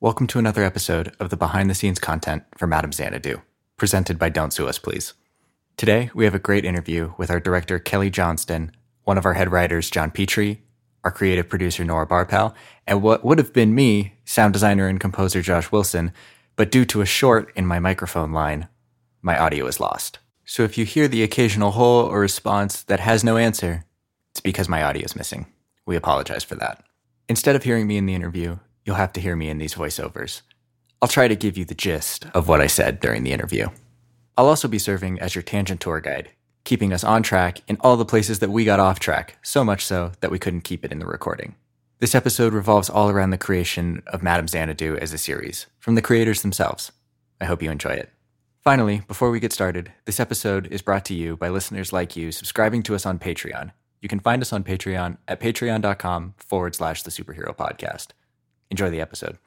Welcome to another episode of the behind the scenes content for Madame Xanadu, presented by Don't Sue Us Please. Today, we have a great interview with our director, Kelly Johnston, one of our head writers, John Petrie, our creative producer, Nora Barpal, and what would have been me, sound designer and composer Josh Wilson, but due to a short in my microphone line, my audio is lost. So if you hear the occasional hole or response that has no answer, it's because my audio is missing. We apologize for that. Instead of hearing me in the interview, you'll have to hear me in these voiceovers. I'll try to give you the gist of what I said during the interview. I'll also be serving as your tangent tour guide, keeping us on track in all the places that we got off track, so much so that we couldn't keep it in the recording. This episode revolves all around the creation of Madame Xanadu as a series, from the creators themselves. I hope you enjoy it. Finally, before we get started, this episode is brought to you by listeners like you subscribing to us on Patreon. You can find us on Patreon at patreon.com forward slash the superhero podcast. Enjoy the episode.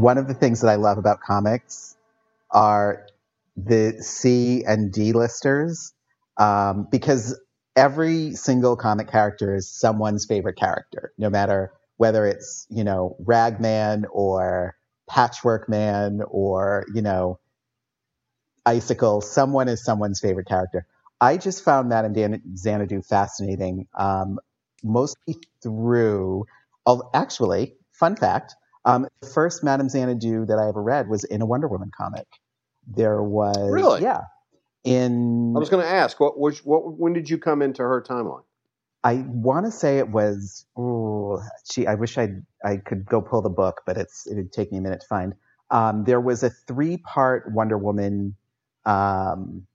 One of the things that I love about comics are the C and D listers um, because every single comic character is someone's favorite character, no matter whether it's you know Ragman or Patchwork Man or you know Icicle. Someone is someone's favorite character. I just found Madame Dan- Xanadu fascinating, um, mostly through. Actually, fun fact: um, the first Madame Xanadu that I ever read was in a Wonder Woman comic. There was Really? yeah. In I was going to ask, what was what? When did you come into her timeline? I want to say it was. Oh, gee, I wish I I could go pull the book, but it's it'd take me a minute to find. Um, there was a three part Wonder Woman um,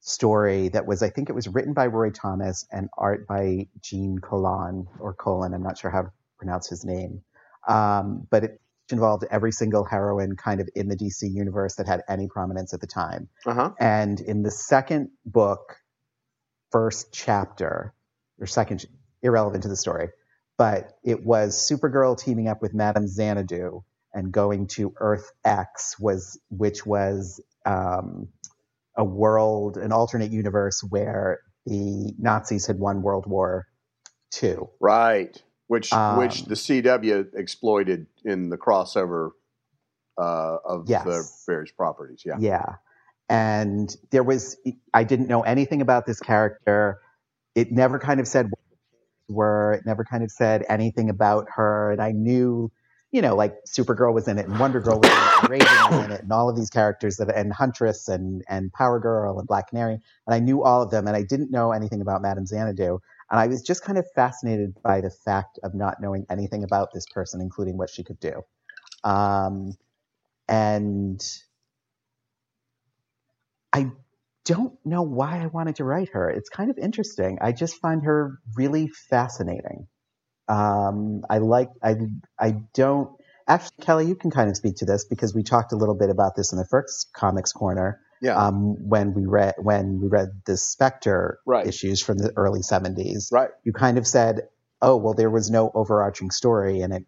story that was, I think it was written by Roy Thomas and art by Gene Colan or Colin. I'm not sure how to pronounce his name, um, but it involved every single heroine kind of in the DC universe that had any prominence at the time. Uh huh. And in the second book, first chapter, or second, irrelevant to the story, but it was Supergirl teaming up with Madame Xanadu and going to Earth X, was which was um, a world, an alternate universe where the Nazis had won World War II. Right. Which which Um, the CW exploited in the crossover uh, of Yes. the various properties. Yeah. Yeah. And there was, I didn't know anything about this character. It never kind of said were, it never kind of said anything about her. And I knew, you know, like Supergirl was in it and Wonder Girl was in it and Raven was in it and all of these characters that, and Huntress and, and Power Girl and Black Canary. And I knew all of them and I didn't know anything about Madame Xanadu. And I was just kind of fascinated by the fact of not knowing anything about this person, including what she could do. Um, and I don't know why I wanted to write her. It's kind of interesting. I just find her really fascinating. Um, I like. I. I don't. Actually, Kelly, you can kind of speak to this because we talked a little bit about this in the first comics corner Yeah. um, when we read when we read the Spectre Right. issues from the early '70s. right. You kind of said, "Oh, well, there was no overarching story," and it.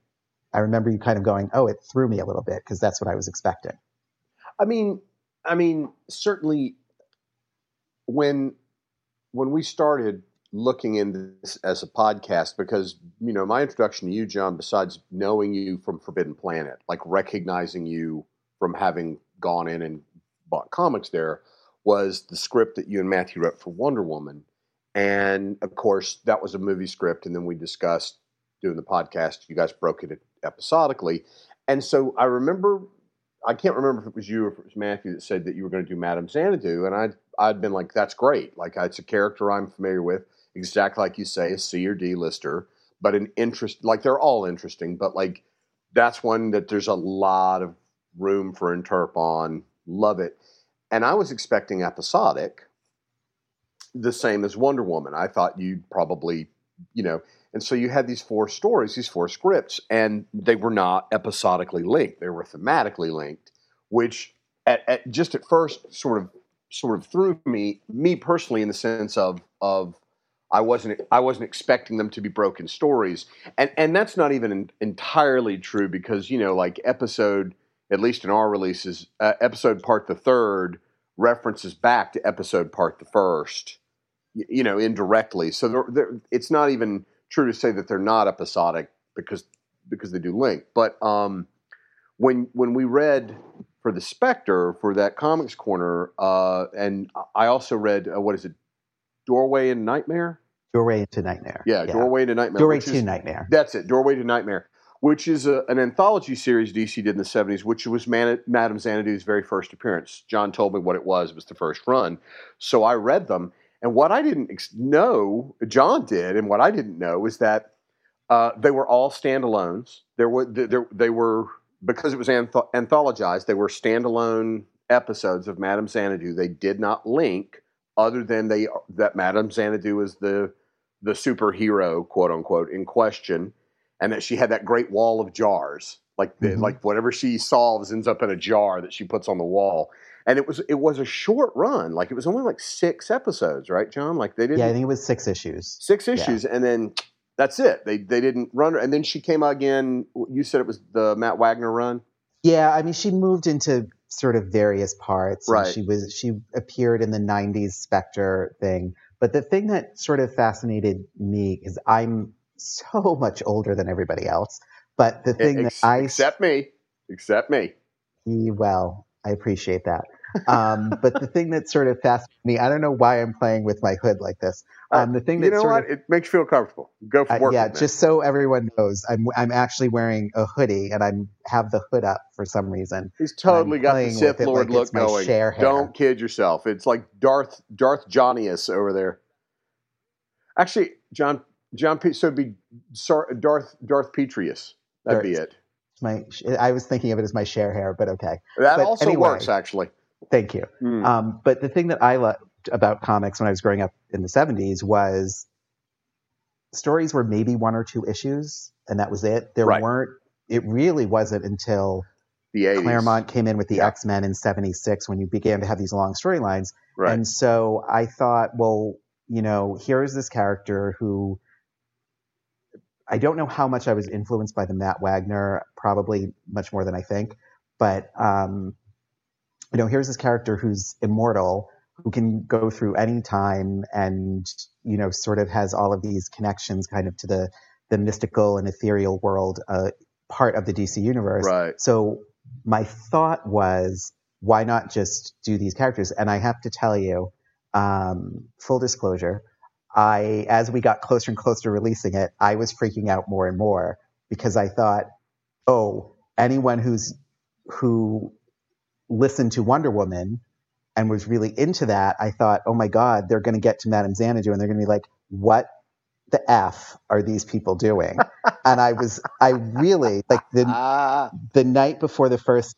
I remember you kind of going, "Oh, it threw me a little bit because that's what I was expecting." I mean, I mean, certainly when when we started looking into this as a podcast, because you know, my introduction to you, John, besides knowing you from Forbidden Planet, like recognizing you from having gone in and bought comics there, was the script that you and Matthew wrote for Wonder Woman. And of course, that was a movie script, and then we discussed doing the podcast. You guys broke it episodically. And so I remember I can't remember if it was you or if it was Matthew that said that you were going to do Madame Xanadu, and I'd I'd been like, "That's great! Like it's a character I'm familiar with, exactly like you say, a C or D lister, but an interest. Like they're all interesting, but like that's one that there's a lot of room for interp on. Love it, and I was expecting episodic, the same as Wonder Woman. I thought you'd probably, you know, and so you had these four stories, these four scripts, and they were not episodically linked. They were thematically linked, which at, at just at first sort of sort of threw me me personally in the sense of of I wasn't I wasn't expecting them to be broken stories, and and that's not even entirely true because you know like episode at least in our releases uh, episode part the third references back to episode part the first, you, you know indirectly. So they're, they're, it's not even true to say that they're not episodic because because they do link. But um, when when we read for the Spectre for that comics corner, uh, and I also read uh, what is it, Doorway and Nightmare. Doorway into Nightmare. Yeah, yeah. Doorway to Nightmare. Doorway to is, Nightmare. That's it. Doorway to Nightmare, which is a, an anthology series DC did in the '70s, which was Man- Madame Xanadu's very first appearance. John told me what it was. It was the first run, so I read them. And what I didn't ex- know, John did, and what I didn't know was that uh, they were all standalones. There were there, they were because it was anth- anthologized. They were standalone episodes of Madame Xanadu. They did not link, other than they that Madame Xanadu is the the superhero, quote unquote, in question, and that she had that great wall of jars. Like the, mm-hmm. like whatever she solves ends up in a jar that she puts on the wall and it was it was a short run. Like it was only like six episodes, right, John? Like they didn't. Yeah, I think it was six issues. Six issues, yeah. and then that's it. They they didn't run, and then she came again. You said it was the Matt Wagner run. Yeah, I mean, she moved into sort of various parts. Right. She was she appeared in the '90s Spectre thing, but the thing that sort of fascinated me is I'm so much older than everybody else. But the thing Ex- that I except me, except me. Well, I appreciate that. Um, but the thing that sort of fascinates me, I don't know why I'm playing with my hood like this. Uh, um, the thing that you know what, of, it makes you feel comfortable. Go for work. Uh, yeah, just so everyone knows, I'm I'm actually wearing a hoodie and I'm have the hood up for some reason. He's totally got the Sith Lord like look going. Don't kid yourself. It's like Darth Darth Johnnyus over there. Actually, John John so it'd be Darth Darth Petrius. That'd Darth. be it my I was thinking of it as my share hair, but okay. That but also anyway, works actually. Thank you. Mm. Um, but the thing that I loved about comics when I was growing up in the 70s was stories were maybe one or two issues, and that was it. There right. weren't. It really wasn't until the 80s. Claremont came in with the yeah. X Men in '76 when you began to have these long storylines. Right. And so I thought, well, you know, here is this character who I don't know how much I was influenced by the Matt Wagner, probably much more than I think. But um, you know, here's this character who's immortal, who can go through any time, and you know, sort of has all of these connections, kind of to the the mystical and ethereal world, uh, part of the DC universe. Right. So my thought was, why not just do these characters? And I have to tell you, um, full disclosure, I, as we got closer and closer to releasing it, I was freaking out more and more because I thought, oh, anyone who's who listened to Wonder Woman and was really into that, I thought, oh my God, they're going to get to Madame Xanadu and they're going to be like, what the f are these people doing? and I was, I really like the ah. the night before the first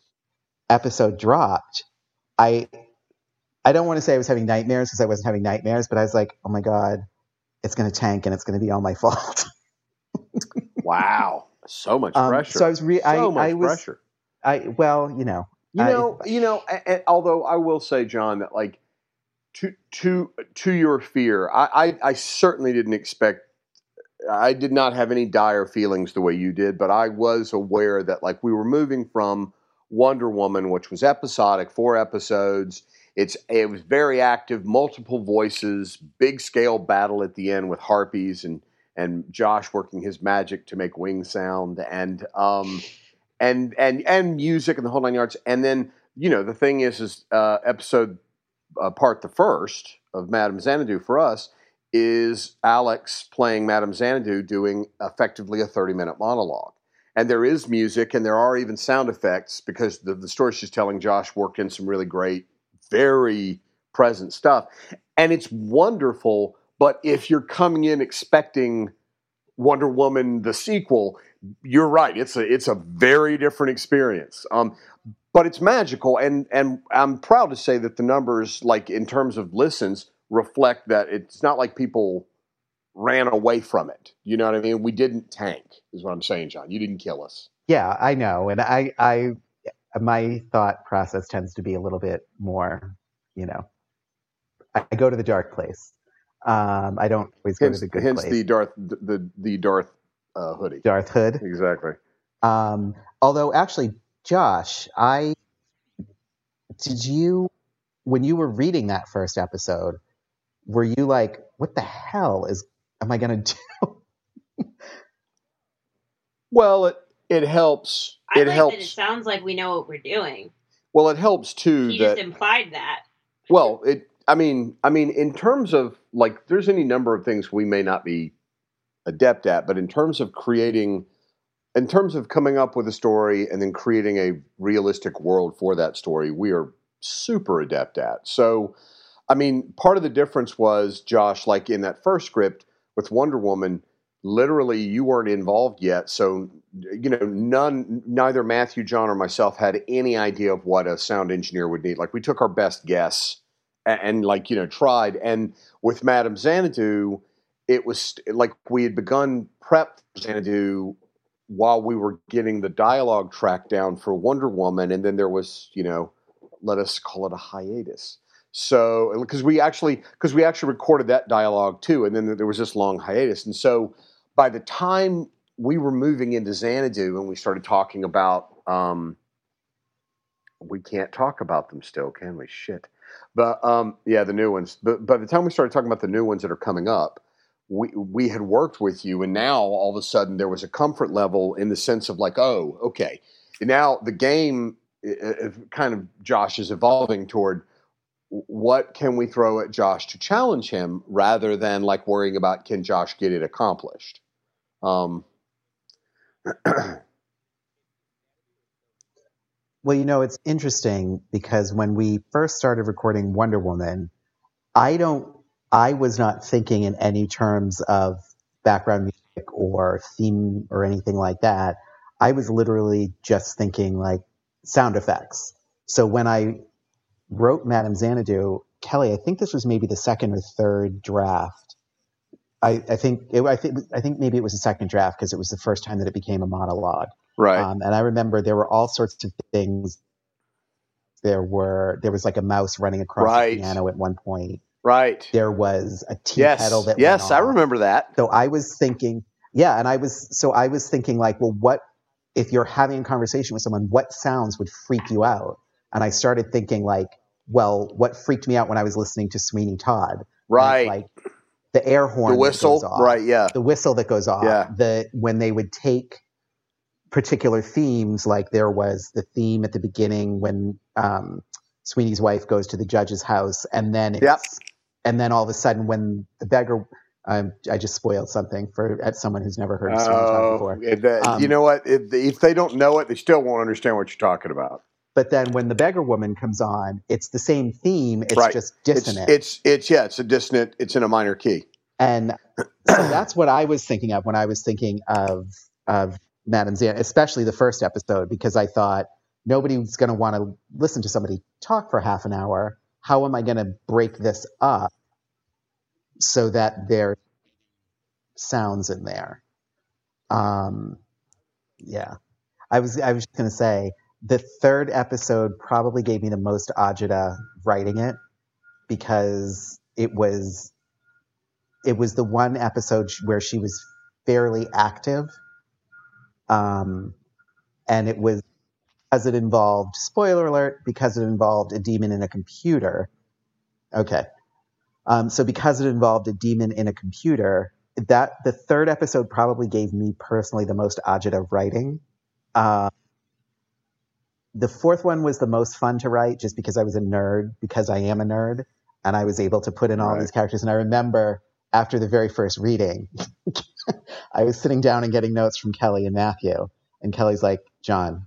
episode dropped, I I don't want to say I was having nightmares because I wasn't having nightmares, but I was like, oh my God, it's going to tank and it's going to be all my fault. wow. So much um, pressure. So I was, re- so I, much I was, pressure. I, well, you know, you know, I, you know, and, although I will say, John, that like to, to, to your fear, I, I, I certainly didn't expect I did not have any dire feelings the way you did, but I was aware that like we were moving from Wonder Woman, which was episodic, four episodes, it's it was very active, multiple voices, big scale battle at the end with harpies and and Josh working his magic to make wing sound and um and and and music and the whole nine yards. And then you know the thing is is uh, episode uh, part the first of Madame Xanadu for us is Alex playing Madame Xanadu doing effectively a 30 minute monologue. And there is music and there are even sound effects because the, the story she's telling Josh worked in some really great very present stuff. And it's wonderful, but if you're coming in expecting Wonder Woman the sequel, you're right. It's a it's a very different experience. Um, but it's magical, and and I'm proud to say that the numbers, like in terms of listens, reflect that it's not like people ran away from it. You know what I mean? We didn't tank, is what I'm saying, John. You didn't kill us. Yeah, I know, and I, I, my thought process tends to be a little bit more, you know, I go to the dark place. Um, I don't always go to the good hence place. the Darth the the, the Darth uh, hoodie. Darth Hood. Exactly. Um, although, actually, Josh, I did you when you were reading that first episode, were you like, "What the hell is am I going to do?" Well, it it helps. I it like helps. that it sounds like we know what we're doing. well, it helps too He that just implied that. Well, it. I mean, I mean, in terms of like, there's any number of things we may not be adept at, but in terms of creating, in terms of coming up with a story and then creating a realistic world for that story, we are super adept at. So, I mean, part of the difference was Josh, like in that first script with Wonder Woman, literally you weren't involved yet, so you know, none, neither Matthew, John, or myself had any idea of what a sound engineer would need. Like we took our best guess and, and like you know tried. And with Madame Xanadu, it was like we had begun prep Xanadu while we were getting the dialogue track down for Wonder Woman, and then there was you know, let us call it a hiatus. So because we actually because we actually recorded that dialogue too, and then there was this long hiatus, and so by the time we were moving into Xanadu and we started talking about um, we can't talk about them still, can we? Shit. But um, yeah, the new ones. But by the time we started talking about the new ones that are coming up, we we had worked with you, and now all of a sudden there was a comfort level in the sense of like, oh, okay, now the game uh, kind of Josh is evolving toward what can we throw at Josh to challenge him, rather than like worrying about can Josh get it accomplished. Um, Well, you know, it's interesting because when we first started recording Wonder Woman, I don't, I was not thinking in any terms of background music or theme or anything like that. I was literally just thinking like sound effects. So when I wrote Madame Xanadu, Kelly, I think this was maybe the second or third draft. I, I think it, I think I think maybe it was the second draft because it was the first time that it became a monologue. right. Um, and I remember there were all sorts of things. There were there was like a mouse running across Right. the piano at one point. right. There was a tea Yes. kettle that yes, I remember that. So I was thinking, yeah, and I was so I was thinking like, well, what if you're having a conversation with someone? What sounds would freak you out? And I started thinking like, well, what freaked me out when I was listening to Sweeney Todd? Right. like the air horn, the whistle. off Right. Yeah. the whistle that goes off. Yeah. The when they would take particular themes, like there was the theme at the beginning when um, Sweeney's wife goes to the judge's house, and then it's, Yep. and then all of a sudden when the beggar, um, I just spoiled something for at someone who's never heard of Sweeney Todd Oh, before. that- Um, you know what? If, if they don't know it, they still won't understand what you're talking about. But then when the beggar woman comes on, it's the same theme. It's Right. just dissonant. it's it's yeah, it's a dissonant. It's in a minor key. And so that's what I was thinking of when I was thinking of of Madame Xan, especially the first episode, because I thought nobody's going to want to listen to somebody talk for half an hour. How am I going to break this up so that there's sounds in there? Um, yeah, I was I was going to say the third episode probably gave me the most agita writing it because it was it was the one episode where she was fairly active. Um, and it was because it involved spoiler alert because it involved a demon in a computer. Okay. Um, so because it involved a demon in a computer that the third episode probably gave me personally the most agita writing. Uh, the fourth one was the most fun to write just because i was a nerd because i am a nerd and i was able to put in all Right. these characters. And i remember after the very first reading i was sitting down and getting notes from kelly and matthew. And kelly's like john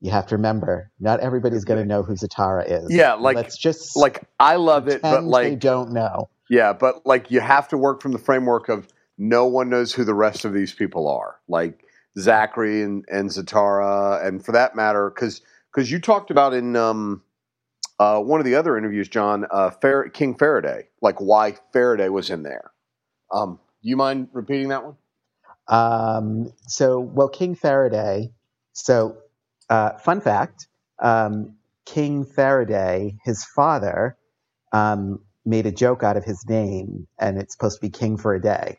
you have to remember not everybody's going to know who zatara is. Yeah, like- let's just Like I love it, but pretend they like don't know. Yeah, but like you have to work from the framework of no one knows who the rest of these people are. Like Zachary and, and Zatara, and for that matter, because because you talked about in um uh, one of the other interviews, John, uh, Far- King Faraday, like why Faraday was in there. Um, do you mind repeating that one? Um, so, well, King Faraday. So, uh, fun fact um, King Faraday, his father, um, made a joke out of his name, and it's supposed to be King for a day.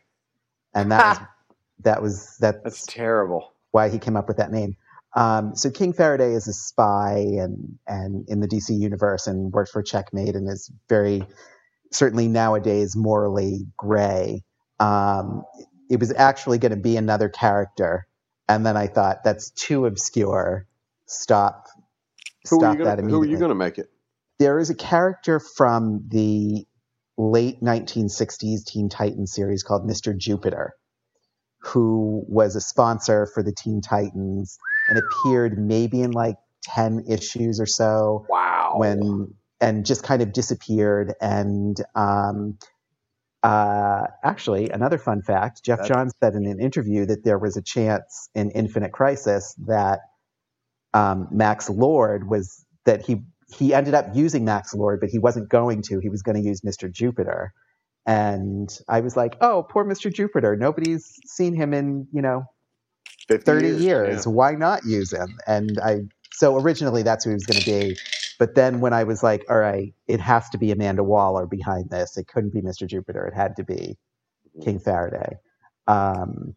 And that that was that's, That's terrible. why he came up with that name. Um, so King Faraday is a spy and and in the DC universe and worked for Checkmate and is very certainly nowadays morally gray. Um, it was actually going to be another character, and then I thought that's too obscure. Stop. Who stop are you that gonna, who are you going to make it? there is a character from the late 1960s Teen Titans series called Mr. Jupiter, who was a sponsor for the Teen Titans and appeared maybe in like 10 issues or so Wow. when and just kind of disappeared. And um, uh, actually another fun fact jeff That- johns said in an interview that there was a chance in infinite crisis that um, max lord was that he he ended up using max lord but he wasn't going to. He was going to use mr jupiter and i was like oh poor mr jupiter nobody's seen him in you know 50 30 years. yeah. Why not use him? And I, so originally that's who he was going to be. But then when I was like, all right, it has to be Amanda Waller behind this. It couldn't be Mr. Jupiter. It had to be King Faraday. Um,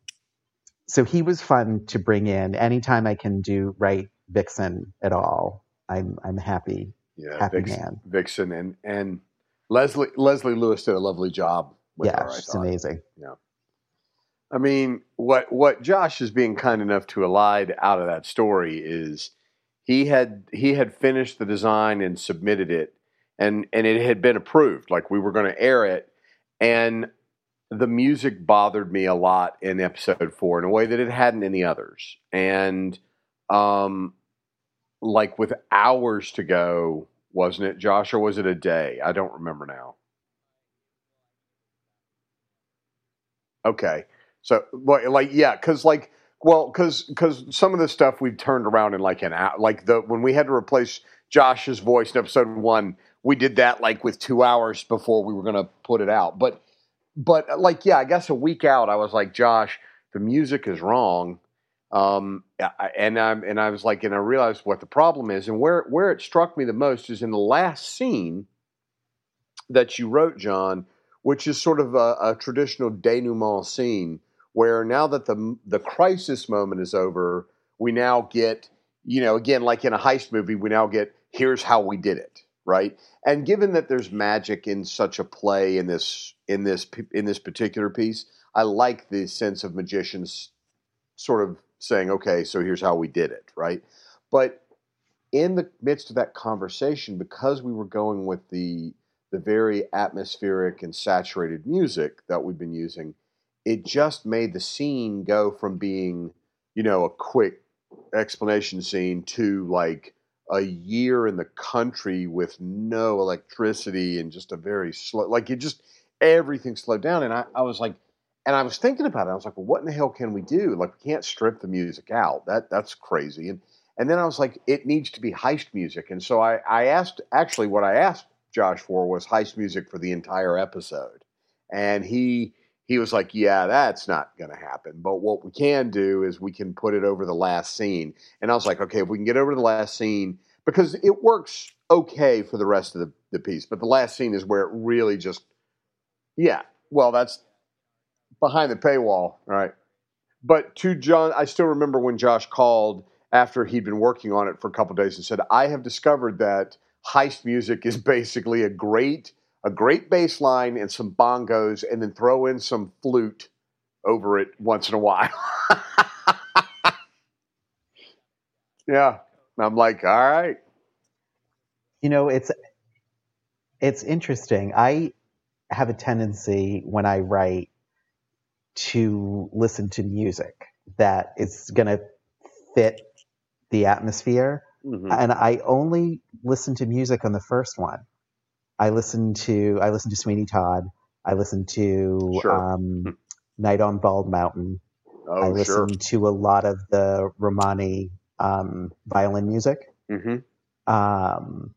so he was fun to bring in. Anytime I can do right Vixen at all, I'm I'm happy. Yeah, Happy Vixen, man. Vixen and and Leslie Leslie Lewis did a lovely job with yeah, her. I she's thought. amazing. I mean, what what Josh is being kind enough to elide out of that story is he had he had finished the design and submitted it, and and it had been approved. Like we were going to air it, and the music bothered me a lot in episode four in a way that it hadn't in the others, and um, like with hours to go, wasn't it, Josh, or was it a day? I don't remember now. Okay. So, like, like yeah, because like, well, because because some of the stuff we've turned around in like an hour. Like the when we had to replace Josh's voice in episode one, we did that like with two hours before we were going to put it out. But but like yeah, I guess a week out, I was like, Josh, the music is wrong. Um, and I'm and I was like, and I realized what the problem is, and where where it struck me the most is in the last scene that you wrote, John, which is sort of a, a traditional denouement scene where now that the the crisis moment is over, we now get you know again like in a heist movie, we now get here's how we did it, right? And given that there's magic in such a play in this in this in this particular piece, I like the sense of magicians sort of saying, okay, so here's how we did it, right? But in the midst of that conversation, because we were going with the the very atmospheric and saturated music that we've been using, it just made the scene go from being, you know, a quick explanation scene to like a year in the country with no electricity and just a very slow, like it just everything slowed down. And I, I was like, and I was thinking about it. I was like, well, what in the hell can we do? Like, we can't strip the music out. That that's crazy. And and then I was like, it needs to be heist music. And so I, I asked, actually, what I asked Josh for was heist music for the entire episode. And he he was like, yeah, that's not to happen. But what we can do is we can put it over the last scene. And I was like, okay, if we can get over the last scene, because it works okay for the rest of the, the piece. But the last scene is where it really just, yeah, well, that's behind the paywall, right? But to John, I still remember when Josh called after he'd been working on it for a couple days and said, "I have discovered that heist music is basically a great a great bass line and some bongos, and then throw in some flute over it once in a while." yeah, I'm like, all right, You know, it's it's interesting. I have a tendency when I write to listen to music that is going to fit the atmosphere, Mhm. and I only listen to music on the first one. I listen to I listen to Sweeney Todd. I listen to Sure. um, Night on Bald Mountain. I oh listen sure, to a lot of the Romani um, violin music. hmm Um,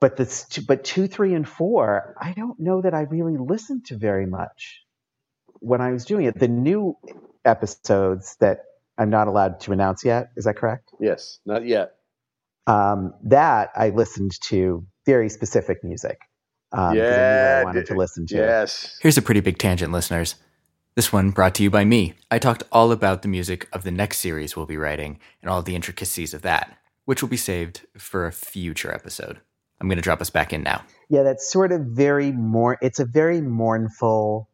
but this, but two, three, and four, I don't know that I really listened to very much when I was doing it. The new episodes that I'm not allowed to announce yet, is that correct? Yes, not yet. Um, that I listened to very specific music. Um, 'cause I knew what Yeah, I wanted to listen to. Yes. Here's a pretty big tangent, listeners. This one brought to you by me. I talked all about the music of the next series we'll be writing and all the intricacies of that, which will be saved for a future episode. I'm going to drop us back in now. Yeah, that's sort of very more. It's a very mournful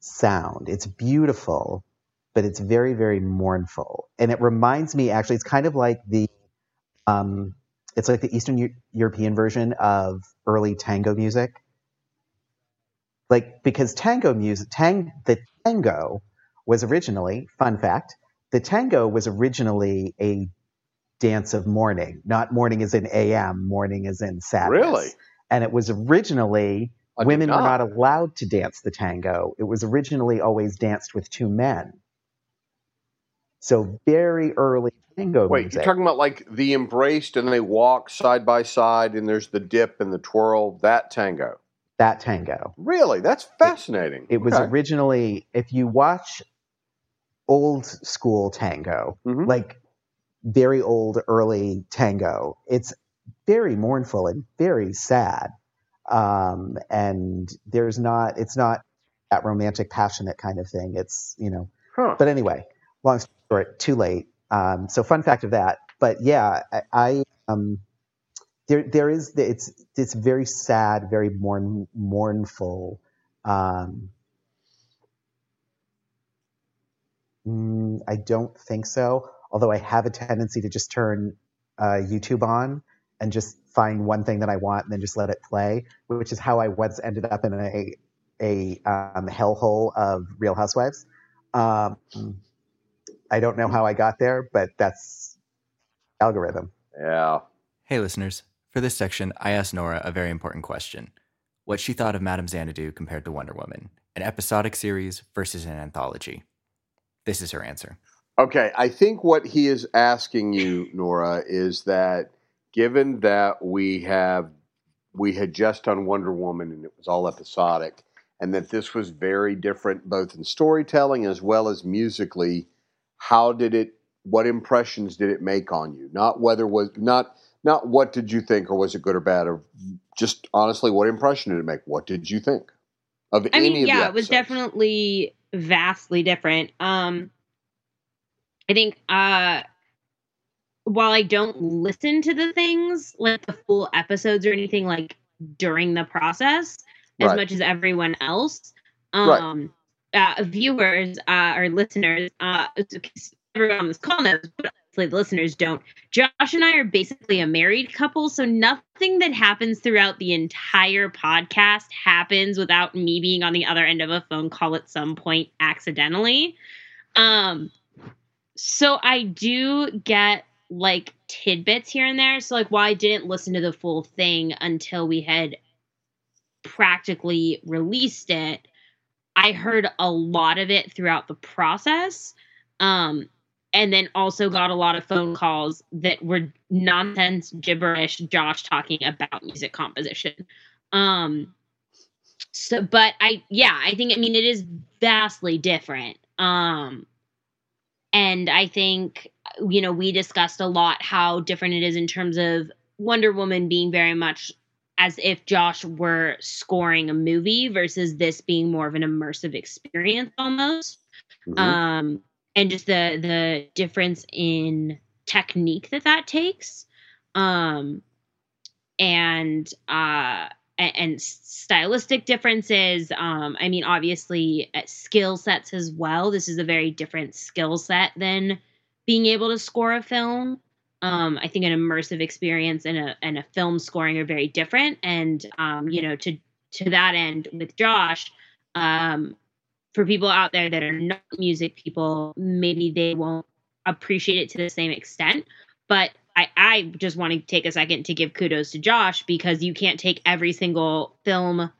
sound. It's beautiful, but it's very, very mournful, and it reminds me. Actually, it's kind of like the, um, it's like the Eastern Eu- European version of early tango music. Like because tango music, tang the tango was originally fun fact. The tango was originally a dance of mourning, not morning as in AM, mourning as in sadness Really? and it was originally I women were not. allowed to dance the tango. It was originally always danced with two men. So very early tango Wait, music. you're talking about like the embraced and they walk side by side and there's the dip and the twirl, that tango. that tango. Really? That's fascinating. It was Okay. originally, if you watch old school tango, Mhm. like very old early tango, it's very mournful and very sad. Um, and there's not, it's not that romantic, passionate kind of thing. It's, you know, Huh. but anyway, long story short, too late. Um, so fun fact of that. But yeah, I, I um, there there is it's it's very sad, very mourn, mournful. Um, mm, I don't think so. Although I have a tendency to just turn uh, YouTube on and just find one thing that I want and then just let it play, which is how I once ended up in a a um, hellhole of Real Housewives. Um, I don't know how I got there, but that's algorithm. yeah. Hey, listeners. For this section, I asked Nora a very important question what she thought of Madame Xanadu compared to Wonder Woman, an episodic series versus an anthology. This is her answer. Okay, I think what he is asking you, Nora, is that given that we have we had just done Wonder Woman and it was all episodic, and that this was very different both in storytelling as well as musically, how did it what impressions did it make on you? Not whether was not not what did you think or was it good or bad or just honestly what impression did it make? What did you think of I any mean, of the yeah, it was definitely vastly different. Um, I think uh, while I don't listen to the things like the full episodes or anything like during the process as much as everyone else, Right. um, uh, viewers uh, or listeners, uh, everyone on this call knows, but obviously the listeners don't. Josh and I are basically a married couple, so nothing that happens throughout the entire podcast happens without me being on the other end of a phone call at some point accidentally. Um so I do get like tidbits here and there. So like while I didn't listen to the full thing until we had practically released it, I heard a lot of it throughout the process. Um and then also got a lot of phone calls that were nonsense gibberish josh talking about music composition um so but i yeah i think i mean it is vastly different um and i think you know we discussed a lot how different it is in terms of wonder woman being very much as if josh were scoring a movie versus this being more of an immersive experience almost Mhm. um and just the the difference in technique that that takes um and uh and, and stylistic differences. Um i mean obviously uh, skill sets as well. This is a very different skill set than being able to score a film. Um i think an immersive experience and a and a film scoring are very different. And um you know to to that end with josh um for people out there that are not music people, maybe they won't appreciate it to the same extent. But I, I just want to take a second to give kudos to Josh because you can't take every single film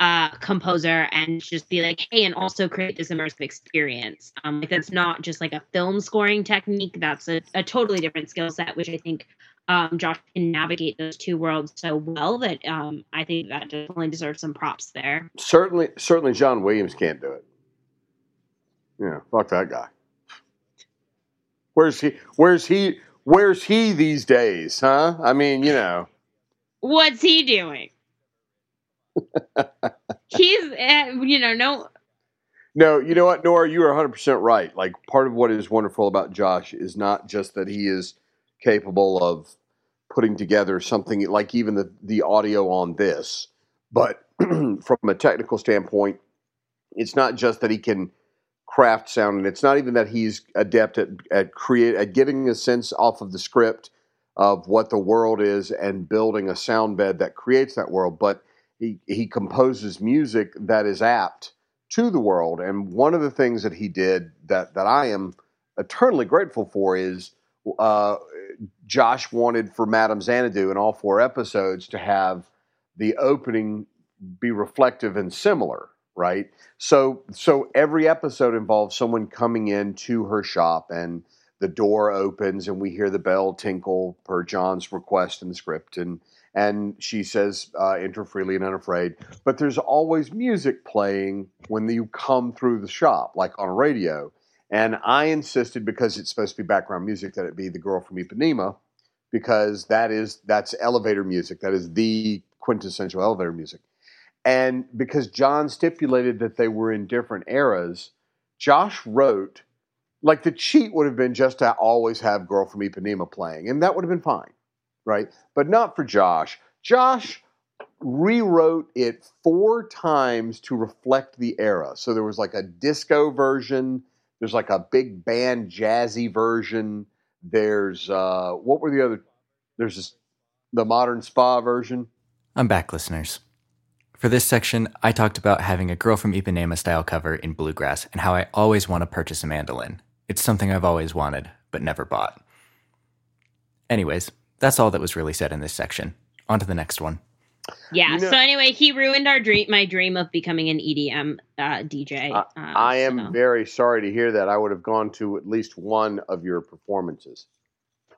uh, composer and just be like, hey, and also create this immersive experience. Um, like that's not just like a film scoring technique. That's a, a totally different skill set, which I think um, Josh can navigate those two worlds so well that um, I think that definitely deserves some props there. Certainly, certainly, John Williams can't do it. Yeah, fuck that guy. Where's he? Where's he? Where's he these days? Huh? I mean, you know. What's he doing? He's, uh, you know, no. No, you know what, Nora, you are 100% right. Like, part of what is wonderful about Josh is not just that he is capable of putting together something like even the, the audio on this, but from a technical standpoint, it's not just that he can craft sound, and it's not even that he's adept at, at create at getting a sense off of the script of what the world is and building a sound bed that creates that world, but he, he composes music that is apt to the world. And one of the things that he did that that I am eternally grateful for is uh, Josh wanted for Madame Xanadu in all four episodes to have the opening be reflective and similar, right? So so every episode involves someone coming into her shop and the door opens and we hear the bell tinkle per John's request in the script and and she says uh, enter freely and unafraid. But there's always music playing when you come through the shop like on a radio. And i insisted because it's supposed to be background music that it be the girl from ipanema because that is that's elevator music. That is the quintessential elevator music and because john stipulated that they were in different eras josh wrote like the cheat would have been just to always have girl from ipanema playing and that would have been fine right? But not for Josh. Josh rewrote it four times to reflect the era. So there was like a disco version, there's like a big band jazzy version. There's uh what were the other there's this, the modern spa version. I'm back, listeners. For this section, I talked about having a Girl from Ipanema style cover in bluegrass and how I always want to purchase a mandolin. It's something I've always wanted, but never bought. Anyways, that's all that was really said in this section. On to the next one. Yeah. You know- so anyway, he ruined our dream, my dream of becoming an EDM uh, DJ. I, uh, I am so. very sorry to hear that. I would have gone to at least one of your performances.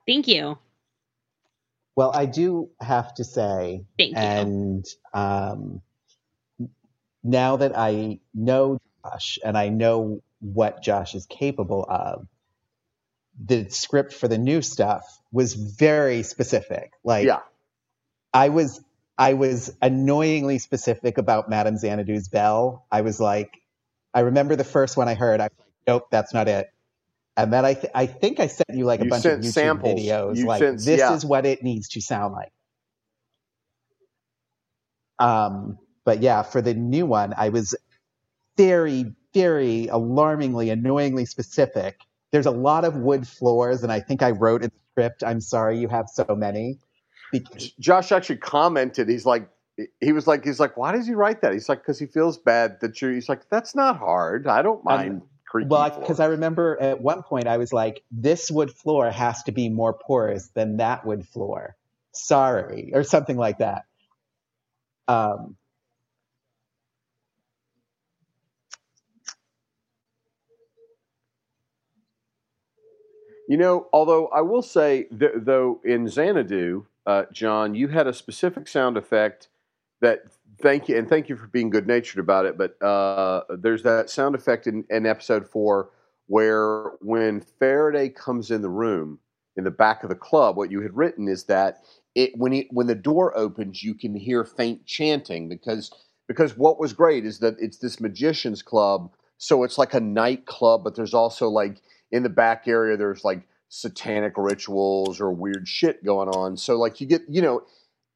Thank you. Well, I do have to say, Thank you. and um, now that I know Josh and I know what Josh is capable of, the script for the new stuff was very specific. Like, yeah. I was I was annoyingly specific about Madame Xanadu's bell. I was like, I remember the first one I heard. I was like, nope, that's not it. And then I th- I think I sent you like a You bunch of YouTube samples. videos. You like sent- this yeah. is what it needs to sound like. Um, but yeah, for the new one, I was very, very alarmingly, annoyingly specific. There's a lot of wood floors, and I think I wrote in the script, "I'm sorry, you have so many." Because, Josh actually commented. He's like, he was like, he's like, why does he write that? He's like, because he feels bad that you're. He's like, that's not hard. I don't mind. creaky well, floors." because I remember at one point I was like, "This wood floor has to be more porous than that wood floor." Sorry, or something like that. Um, You know, although I will say, th- though, in Xanadu, uh, John, you had a specific sound effect that, thank you, and thank you for being good natured about it, but uh, there's that sound effect in, in episode four where when Faraday comes in the room in the back of the club, what you had written is that it when he when the door opens, you can hear faint chanting because because what was great is that it's this magician's club, so it's like a nightclub, but there's also like in the back area there's like satanic rituals or weird shit going on. So like you get you know,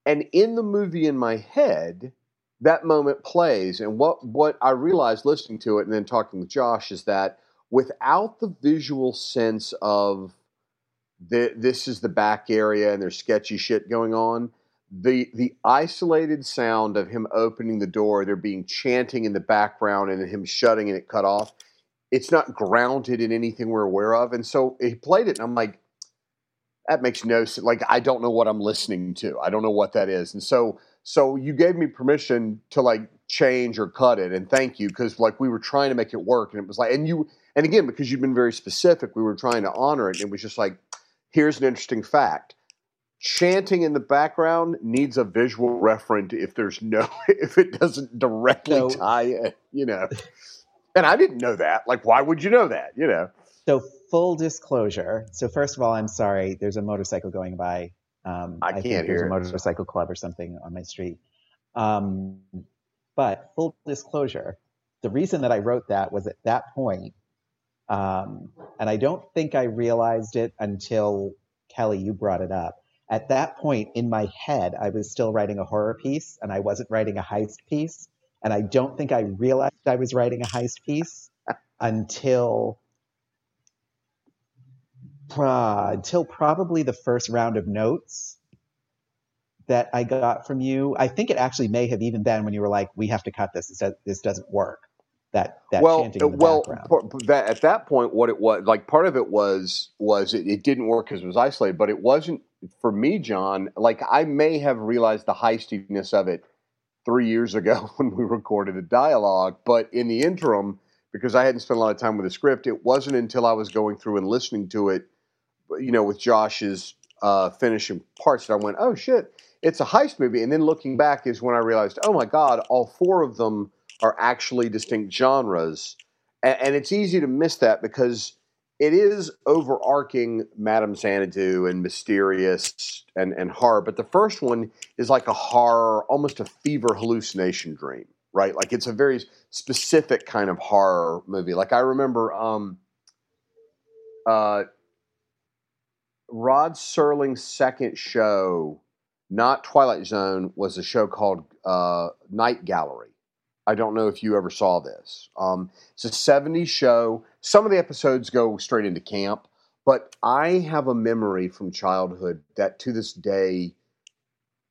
and in the movie in my head, that moment plays, and what what I realized listening to it and then talking with Josh is that without the visual sense of the, this is the back area and there's sketchy shit going on. The the isolated sound of him opening the door, there being chanting in the background, and him shutting and it cut off. It's not grounded in anything we're aware of, and so he played it, and I'm like, that makes no sense. Like I don't know what I'm listening to. I don't know what that is, and so so you gave me permission to like change or cut it, and thank you because like we were trying to make it work, and it was like, and you and again because you've been very specific, we were trying to honor it, and it was just like here's an interesting fact chanting in the background needs a visual referent if there's no if it doesn't directly So- tie in, you know. And I didn't know that. Like, why would you know that? You know. So full disclosure. So first of all, I'm sorry. There's a motorcycle going by. Um, I think can't there's hear a it. motorcycle club or something on my street. Um, but full disclosure, the reason that I wrote that was at that point, um, and I don't think I realized it until Kelly, you brought it up. At that point in my head, I was still writing a horror piece, and I wasn't writing a heist piece. And I don't think I realized I was writing a heist piece until uh, until probably the first round of notes that I got from you. I think it actually may have even been when you were like, "We have to cut this. This, this doesn't work." That that well, chanting in the well, background. that, at that point, what it was like, part of it was was it, it didn't work because it was isolated, but it wasn't for me, John. Like I may have realized the heistiness of it three years ago when we recorded a dialogue, but in the interim, because I hadn't spent a lot of time with the script, it wasn't until I was going through and listening to it, you know, with Josh's uh, finishing parts that I went, "Oh shit, it's a heist movie." And then looking back is when I realized, "Oh my god, all four of them." are actually distinct genres. And, and it's easy to miss that because it is overarching Madame Xanadu and mysterious and, and horror. But the first one is like a horror, almost a fever hallucination dream, right? Like it's a very specific kind of horror movie. Like I remember um, uh, Rod Serling's second show, not Twilight Zone, was a show called uh, Night Gallery. I don't know if you ever saw this. Um, it's a 70s show. Some of the episodes go straight into camp, but I have a memory from childhood that to this day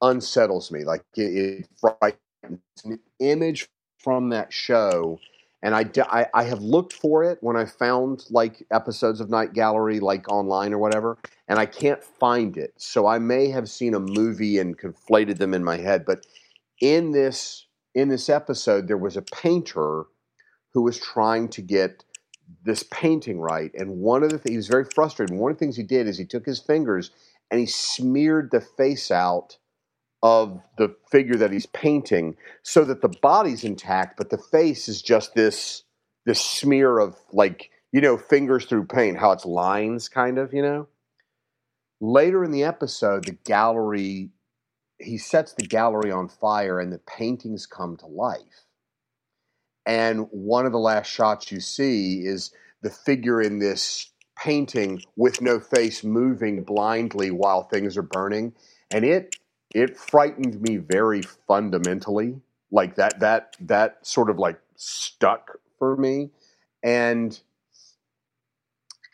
unsettles me. Like it, it frightens an image from that show. And I I have looked for it when I found like episodes of Night Gallery, like online or whatever, and I can't find it. So I may have seen a movie and conflated them in my head. But in this in this episode, there was a painter who was trying to get this painting right. And one of the things, he was very frustrated. And one of the things he did is he took his fingers and he smeared the face out of the figure that he's painting so that the body's intact, but the face is just this this smear of like, you know, fingers through paint, how it's lines kind of, you know. Later in the episode, the gallery he sets the gallery on fire and the paintings come to life. And one of the last shots you see is the figure in this painting with no face moving blindly while things are burning. And it it frightened me very fundamentally. Like that that that sort of like stuck for me. And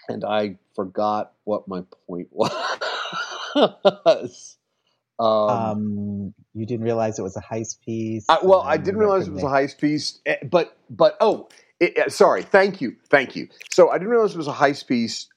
and I forgot what my point was. Um, Um, you didn't realize it was a heist piece. I, well, I didn't realize it was a heist piece, eh, but but oh, it, eh, sorry, thank you, thank you. So I didn't realize it was a heist piece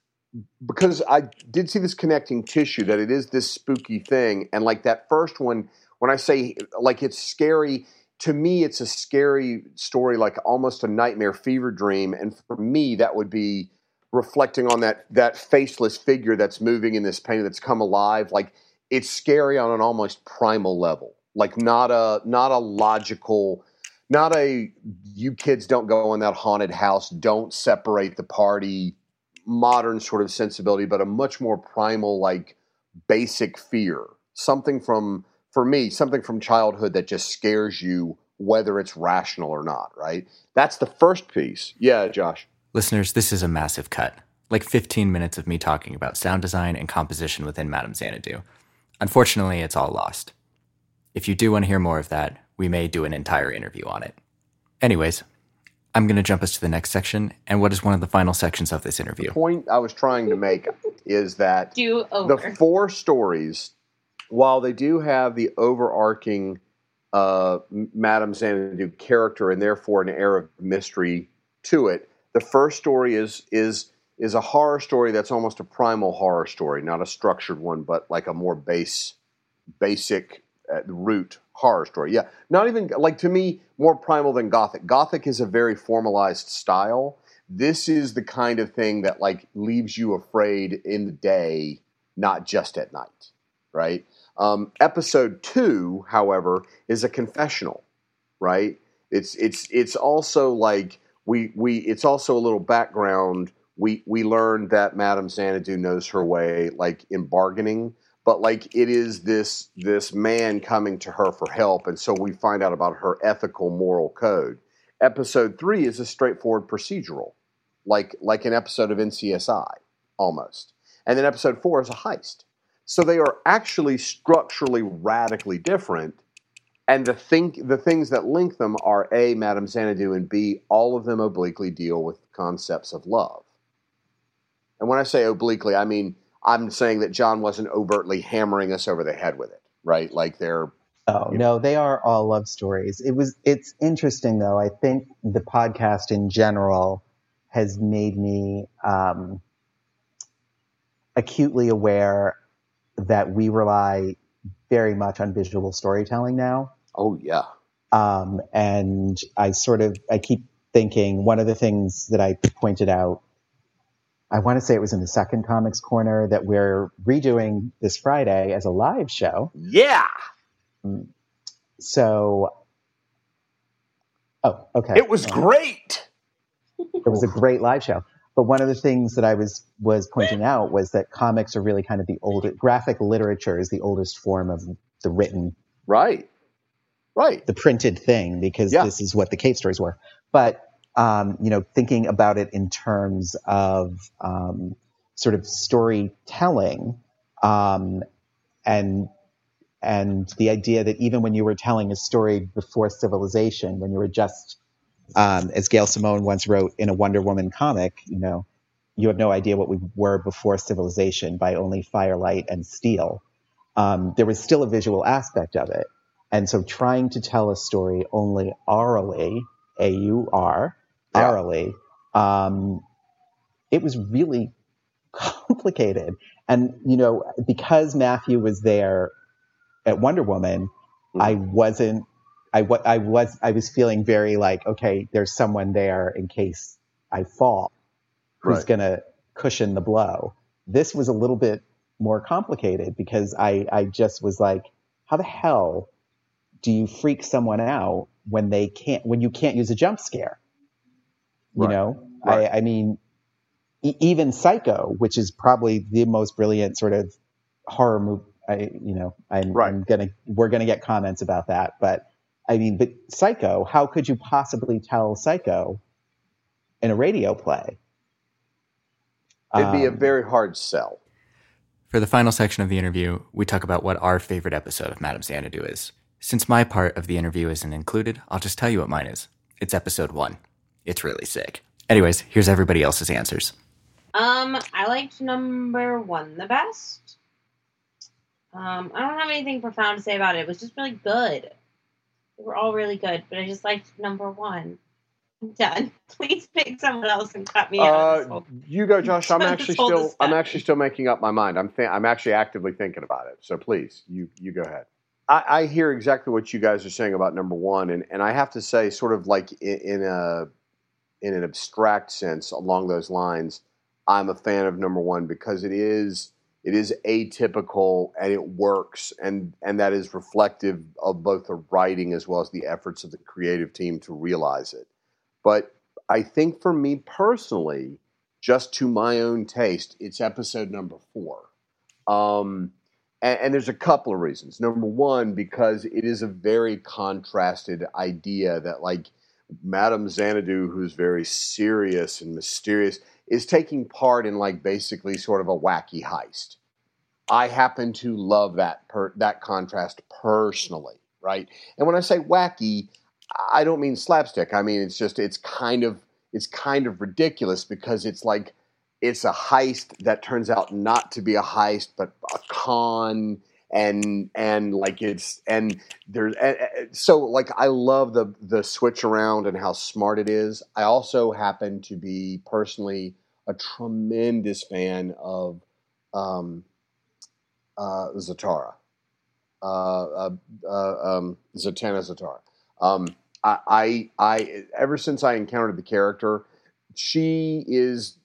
because I did see this connecting tissue that it is this spooky thing, and like that first one, when I say like it's scary. To me, it's a scary story, like almost a nightmare fever dream. And for me, that would be reflecting on that that faceless figure that's moving in this painting that's come alive. Like it's scary on an almost primal level. Like not a not a logical not a you kids don't go in that haunted house don't separate the party modern sort of sensibility but a much more primal like basic fear. Something from for me something from childhood that just scares you whether it's rational or not right? That's the first piece. Yeah josh. Listeners, this is a massive cut. Like 15 minutes of me talking about sound design and composition within Madame Xanadu. Unfortunately, it's all lost. If you do want to hear more of that, we may do an entire interview on it. Anyways, I'm going to jump us to the next section and what is one of the final sections of this interview. The point i was trying to make is that Do over. the four stories, while they do have the overarching uh, Madame Xanadu character and therefore an air of mystery to it, the first story is is is a horror story that's almost a primal horror story, not a structured one, but like a more base, basic uh, root horror story. Yeah, not even like to me more primal than Gothic. Gothic is a very formalized style. This is the kind of thing that like leaves you afraid in the day, not just at night. right? Um, episode two, however, is a confessional, right? It's it's it's also like we we it's also a little background. We we learned that Madame Xanadu knows her way, like in bargaining, but like it is this this man coming to her for help, and so we find out about her ethical moral code. Episode three is a straightforward procedural, like like an episode of NCSI almost, and then episode four is a heist. So they are actually structurally radically different. And the think the things that link them are A, Madame Xanadu, and B, all of them obliquely deal with concepts of love. And when I say obliquely, I mean I'm saying that John wasn't overtly hammering us over the head with it, right? Like they're Oh no, they are all love stories. It was it's interesting though. I think the podcast in general has made me um, acutely aware that we rely very much on visual storytelling now. oh yeah. Um, and I sort of I keep thinking one of the things that I pointed out. I want to say it was in the second comics corner that we're redoing this Friday as a live show. Yeah. Mm. So, oh, okay. It was great. It was a great live show. But one of the things that I was was pointing out was that comics are really kind of the oldest. Graphic literature is the oldest form of the written, Right. Right. the printed thing because Yeah. this is what the cave stories were. But um, you know, thinking about it in terms of um, sort of storytelling, um, and and the idea that even when you were telling a story before civilization, when you were just um, as Gail Simone once wrote in a Wonder Woman comic, you know, you have no idea what we were before civilization by only firelight and steel. Um, there was still a visual aspect of it. And so trying to tell a story only orally, A U R, Yeah. um, it was really complicated. And, you know, because Matthew was there at Wonder Woman, Mhm. I wasn't I, I was I was feeling very like okay, there's someone there in case I fall, who's Right. gonna cushion the blow. This was a little bit more complicated because I I just was like, how the hell do you freak someone out when they can't when you can't use a jump scare? You Right. know, Right. I I mean, e- even Psycho, which is probably the most brilliant sort of horror movie. I, you know, I'm, Right. I'm gonna, we're gonna get comments about that, but I mean, but Psycho, how could you possibly tell Psycho in a radio play? It'd be a Um, very hard sell. For the final section of the interview, we talk about what our favorite episode of Madame Xanadu is. Since my part of the interview isn't included, I'll just tell you what mine is. It's episode one. It's really sick. Anyways, here's everybody else's answers. Um, I liked number one the best. Um, I don't have anything profound to say about it. It was just really good. They were all really good, but I just liked number one. I'm done. Please pick someone else and cut me out. Uh, whole- you go, Josh. I'm actually still I'm actually still making up my mind. I'm th- I'm actually actively thinking about it. So please, you you go ahead. I, I hear exactly what you guys are saying about number one, and, and I have to say, sort of like in, in a in an abstract sense, along those lines, I'm a fan of number one because it is it is atypical and it works, and and that is reflective of both the writing as well as the efforts of the creative team to realize it. But I think for me personally, just to my own taste, it's episode number four. Um, and, and there's a couple of reasons. Number one, because it is a very contrasted idea that, like, Madame Xanadu, who's very serious and mysterious, is taking part in, like, basically sort of a wacky heist. I happen to love that per- that contrast personally, right? And when I say wacky, I don't mean slapstick. I mean it's just it's kind of it's kind of ridiculous because it's like it's a heist that turns out not to be a heist but a con and and like it's and there's so like I love the the switch around and how smart it is. I also happen to be personally a tremendous fan of um, uh, Zatara, uh, uh, uh, um, Zatanna Zatara. Um, I, I, I, ever since I encountered the character, she is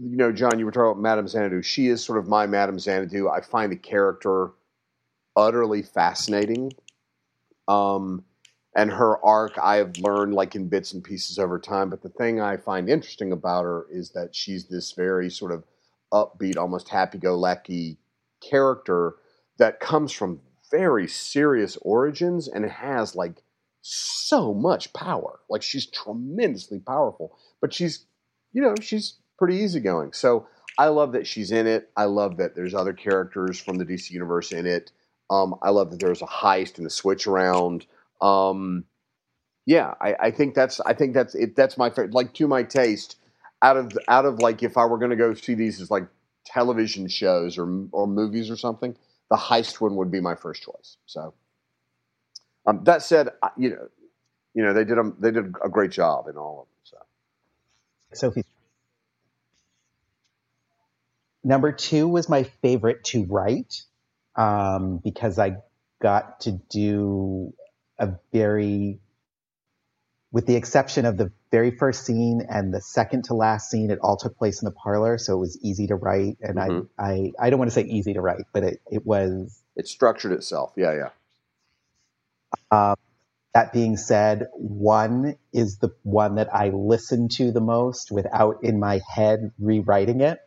you know, John, you were talking about Madame Xanadu. She is sort of my Madame Xanadu. I find the character utterly fascinating. Um, and her arc I have learned like in bits and pieces over time. But the thing I find interesting about her is that she's this very sort of upbeat, almost happy-go-lucky character that comes from very serious origins and has like so much power. Like she's tremendously powerful, but she's, you know, she's pretty easygoing. So I love that she's in it. I love that there's other characters from the DC universe in it. Um, I love that there's a heist and a switch around. Um, yeah, I, I, think that's I think that's it. That's my favorite. Like to my taste, out of out of like if I were going to go see these as like television shows or or movies or something, the heist one would be my first choice. So um, that said, you know, you know they did a, they did a great job in all of them. So Sophie. Number two was my favorite to write um, because I got to do a very, with the exception of the very first scene and the second to last scene, it all took place in the parlor, so it was easy to write. And mm-hmm. I, I, I don't want to say easy to write, but it, it was. It structured itself. Yeah, yeah. Um, that being said, one is the one that I listen to the most without in my head rewriting it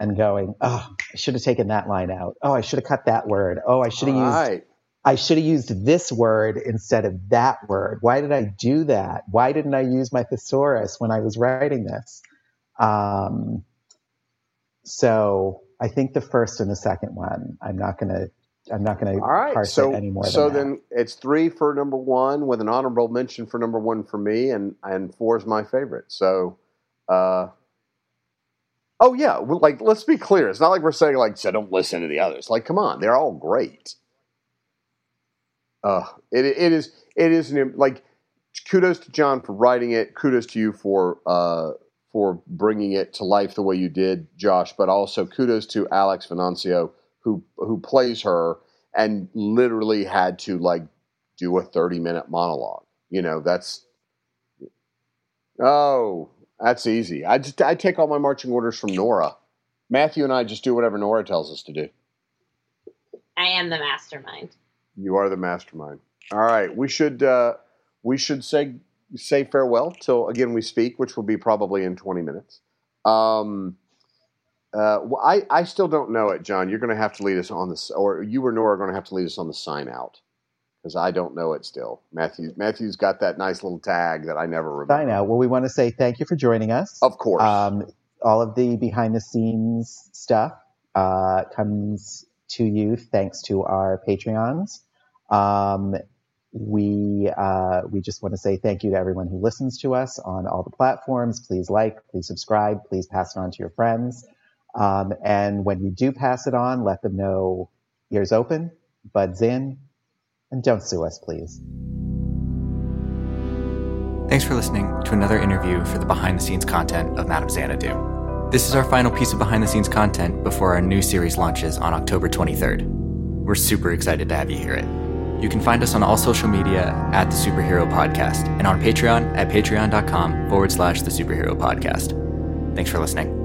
and going, oh, I should have taken that line out. Oh, I should have cut that word. Oh, I should have used right. I should have used this word instead of that word. Why did I do that? Why didn't I use my thesaurus when I was writing this? Um, so I think the first and the second one, I'm not going to I'm not going to All right. parse so, it anymore. So then it's three for number one with an honorable mention for number one for me, and and four is my favorite. So, uh, oh yeah, like let's be clear. It's not like we're saying like so don't listen to the others. Like come on, they're all great. Uh, it it is it is an, like kudos to John for writing it. Kudos to you for uh for bringing it to life the way you did, Josh. But also kudos to Alex Venancio who who plays her and literally had to like do a 30 minute monologue. You know, that's oh, that's easy. I just I take all my marching orders from Nora. Matthew and I just do whatever Nora tells us to do. I am the mastermind. You are the mastermind. All right, we should uh, we should say say farewell till again we speak, which will be probably in 20 minutes. Um, uh, well, I, I still don't know it, John. You're going to have to lead us on this, or you or Nora are going to have to lead us on the sign out because I don't know it still. Matthew Matthew's got that nice little tag that I never remember. Sign out. Well, we want to say thank you for joining us. Of course. Um, all of the behind the scenes stuff uh, comes to you thanks to our Patreons. Um, we uh, we just want to say thank you to everyone who listens to us on all the platforms. Please like, please subscribe, please pass it on to your friends. Um, and when you do pass it on, let them know ears open, buds in, and don't sue us, please. Thanks for listening to another interview for the behind the scenes content of Madame Xanadu. This is our final piece of behind the scenes content before our new series launches on October 23rd. We're super excited to have you hear it. You can find us on all social media at the Superhero Podcast and on Patreon at patreon.com forward slash the Superhero Podcast. Thanks for listening.